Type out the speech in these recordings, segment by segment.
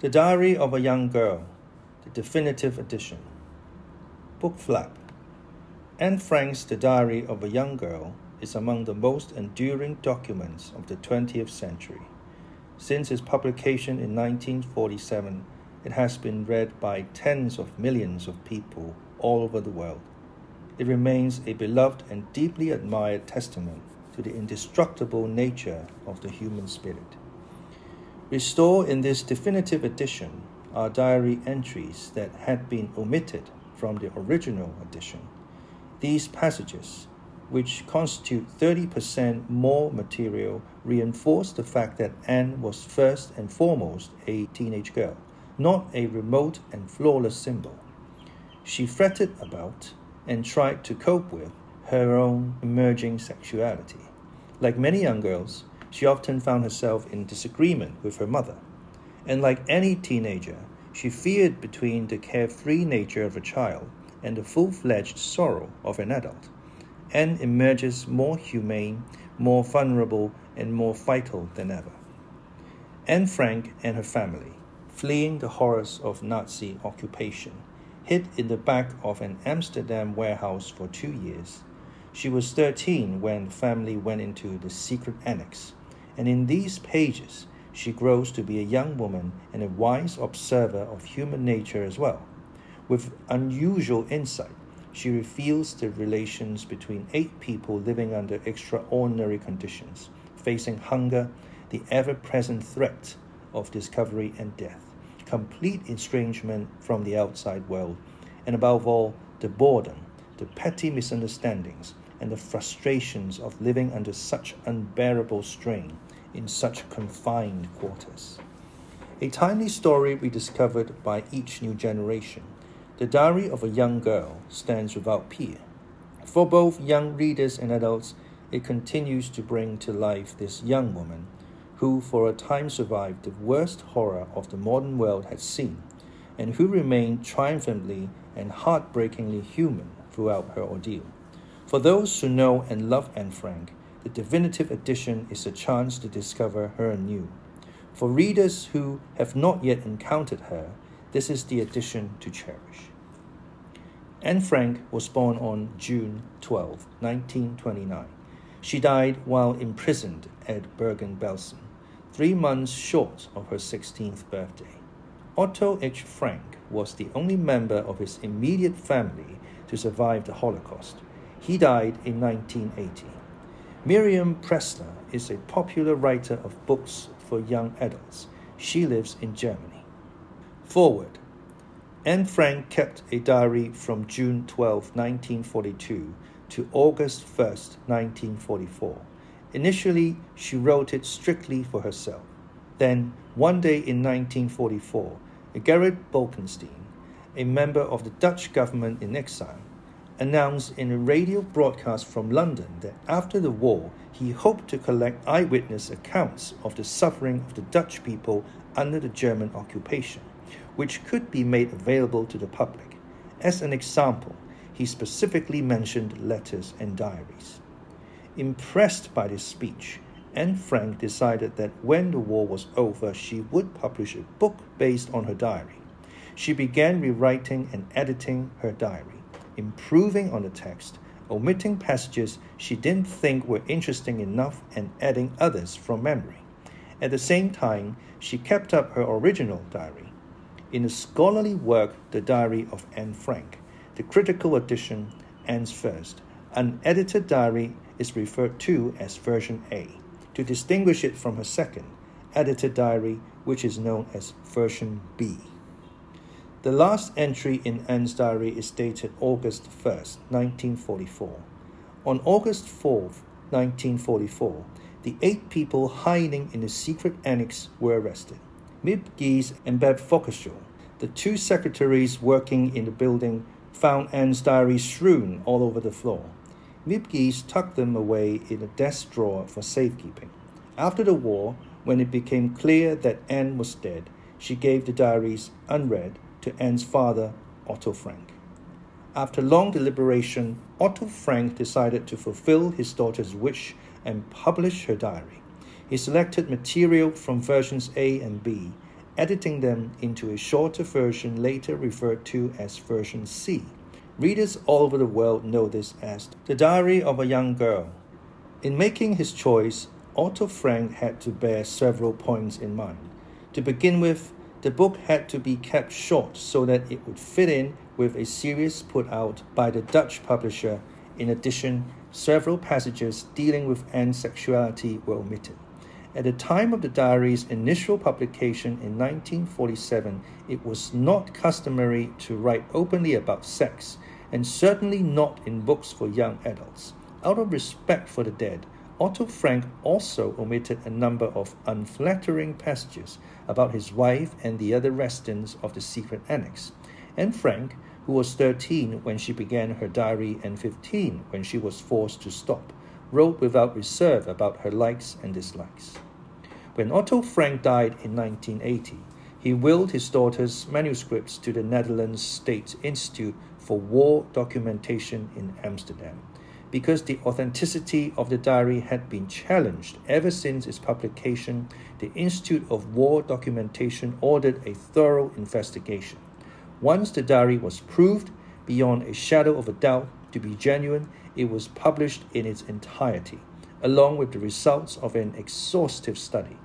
The Diary of a Young Girl, the definitive edition. Book flap. Anne Frank's The Diary of a Young Girl is among the most enduring documents of the 20th century. Since its publication in 1947, it has been read by tens of millions of people all over the world. It remains a beloved and deeply admired testament to the indestructible nature of the human spirit. Restored in this definitive edition are diary entries that had been omitted from the original edition. These passages, which constitute 30% more material, reinforce the fact that Anne was first and foremost a teenage girl, not a remote and flawless symbol. She fretted about and tried to cope with her own emerging sexuality. Like many young girls, she often found herself in disagreement with her mother. And like any teenager, she feared between the carefree nature of a child and the full fledged sorrow of an adult, and emerges more humane, more vulnerable, and more vital than ever. Anne Frank and her family, fleeing the horrors of Nazi occupation, hid in the back of an Amsterdam warehouse for two years. She was 13 when the family went into the secret annex and in these pages she grows to be a young woman and a wise observer of human nature as well. With unusual insight, she reveals the relations between eight people living under extraordinary conditions, facing hunger, the ever present threat of discovery and death, complete estrangement from the outside world, and above all, the boredom, the petty misunderstandings, and the frustrations of living under such unbearable strain in such confined quarters. A timely story rediscovered by each new generation, The Diary of a Young Girl stands without peer. For both young readers and adults, it continues to bring to life this young woman who for a time survived the worst horror of the modern world had seen, and who remained triumphantly and heartbreakingly human throughout her ordeal. For those who know and love Anne Frank, the definitive edition is a chance to discover her anew. For readers who have not yet encountered her, this is the edition to cherish. Anne Frank was born on June 12, 1929. She died while imprisoned at Bergen-Belsen, three months short of her 16th birthday. Otto H. Frank was the only member of his immediate family to survive the Holocaust. He died in 1980. Mirjam Pressler is a popular writer of books for young adults. She lives in Germany. Forward. Anne Frank kept a diary from June 12, 1942 to August 1, 1944. Initially, she wrote it strictly for herself. Then, one day in 1944, Gerrit Bolkestein, a member of the Dutch government in exile, announced in a radio broadcast from London that after the war, he hoped to collect eyewitness accounts of the suffering of the Dutch people under the German occupation, which could be made available to the public. As an example, he specifically mentioned letters and diaries. Impressed by this speech, Anne Frank decided that when the war was over, she would publish a book based on her diary. She began rewriting and editing her diary improving on the text, omitting passages she didn't think were interesting enough, and adding others from memory. At the same time, she kept up her original diary. In the scholarly work, The Diary of Anne Frank, the critical edition, Anne's First, an edited diary is referred to as version A, to distinguish it from her second, edited diary, which is known as version B. The last entry in Anne's diary is dated August 1, 1944. On August 4, 1944, the eight people hiding in the secret annex were arrested. Miep Gies and Bep Voskuijl, the two secretaries working in the building, found Anne's diary strewn all over the floor. Miep Gies tucked them away in a desk drawer for safekeeping. After the war, when it became clear that Anne was dead, she gave the diaries unread to Anne's father, Otto Frank. After long deliberation, Otto Frank decided to fulfill his daughter's wish and publish her diary. He selected material from versions A and B editing them into a shorter version later referred to as version C. Readers all over the world know this as The Diary of a Young Girl. In making his choice, Otto Frank had to bear several points in mind. To begin with, the book had to be kept short so that it would fit in with a series put out by the Dutch publisher. In addition, several passages dealing with Anne's sexuality were omitted. At the time of the diary's initial publication in 1947, it was not customary to write openly about sex, and certainly not in books for young adults. Out of respect for the dead, Otto Frank also omitted a number of unflattering passages about his wife and the other residents of the secret annex. Anne Frank, who was 13 when she began her diary and 15 when she was forced to stop, wrote without reserve about her likes and dislikes. When Otto Frank died in 1980, he willed his daughter's manuscripts to the Netherlands State Institute for War Documentation in Amsterdam because the authenticity of the diary had been challenged ever since its publication, the Institute of War Documentation ordered a thorough investigation. Once the diary was proved beyond a shadow of a doubt to be genuine, it was published in its entirety, along with the results of an exhaustive study.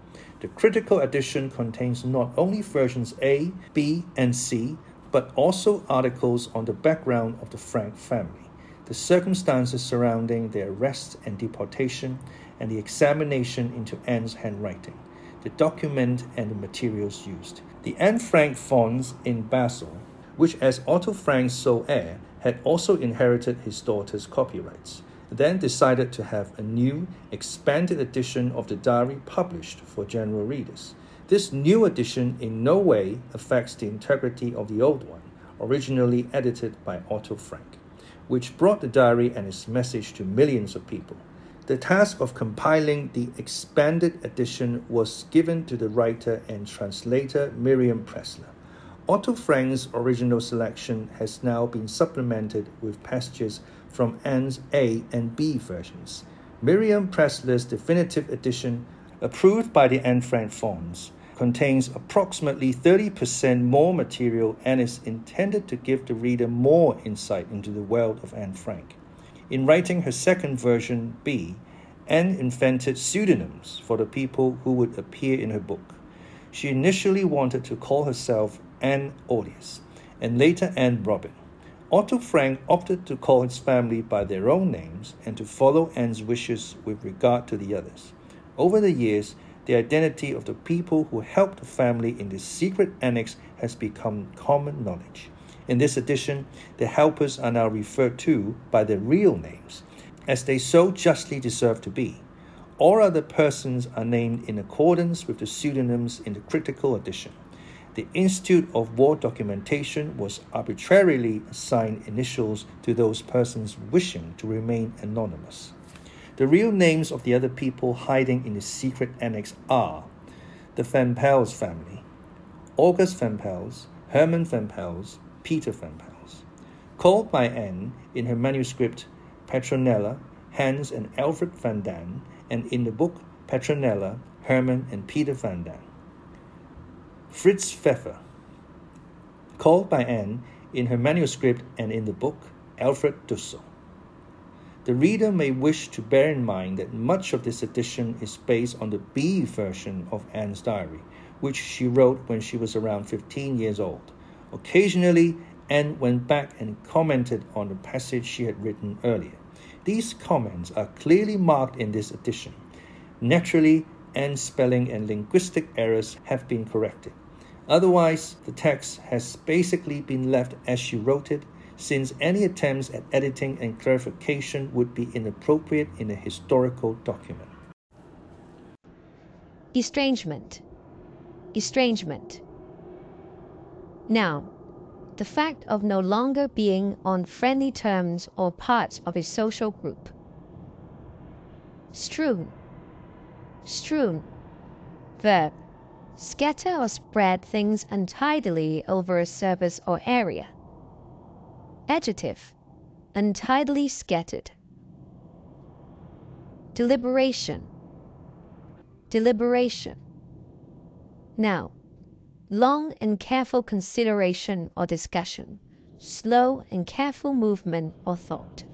The critical edition contains not only versions A, B, and C, but also articles on the background of the Frank family the circumstances surrounding their arrest and deportation, and the examination into Anne's handwriting, the document and the materials used. The Anne Frank Fonds in Basel, which as Otto Frank's sole heir had also inherited his daughter's copyrights, then decided to have a new, expanded edition of the diary published for general readers. This new edition in no way affects the integrity of the old one, originally edited by Otto Frank which brought the diary and its message to millions of people. The task of compiling the expanded edition was given to the writer and translator Mirjam Pressler. Otto Frank's original selection has now been supplemented with passages from Anne's A and B versions. Mirjam Pressler's definitive edition, approved by the Anne Frank Fonds, contains approximately 30% more material and is intended to give the reader more insight into the world of Anne Frank. In writing her second version, B, Anne invented pseudonyms for the people who would appear in her book. She initially wanted to call herself Anne Aulis and later Anne Robin. Otto Frank opted to call his family by their own names and to follow Anne's wishes with regard to the others. Over the years, the identity of the people who helped the family in the secret annex has become common knowledge. In this edition, the helpers are now referred to by their real names, as they so justly deserve to be. All other persons are named in accordance with the pseudonyms in the critical edition. The Institute of War Documentation was arbitrarily assigned initials to those persons wishing to remain anonymous. The real names of the other people hiding in the secret annex are the Van Pels family, August Van Pels, Herman Van Pels, Peter Van Pels. Called by Anne in her manuscript Petronella, Hans and Alfred Van Daan, and in the book Petronella, Herman and Peter Van Daan. Fritz Pfeffer. Called by Anne in her manuscript and in the book Alfred Dussel. The reader may wish to bear in mind that much of this edition is based on the B version of Anne's diary, which she wrote when she was around 15 years old. Occasionally, Anne went back and commented on the passage she had written earlier. These comments are clearly marked in this edition. Naturally, Anne's spelling and linguistic errors have been corrected. Otherwise, the text has basically been left as she wrote it since any attempts at editing and clarification would be inappropriate in a historical document. Estrangement. Estrangement. Now, the fact of no longer being on friendly terms or part of a social group. Strewn. Strewn. Verb. Scatter or spread things untidily over a surface or area. Adjective. Untidily scattered. Deliberation. Deliberation. Now, long and careful consideration or discussion, slow and careful movement or thought.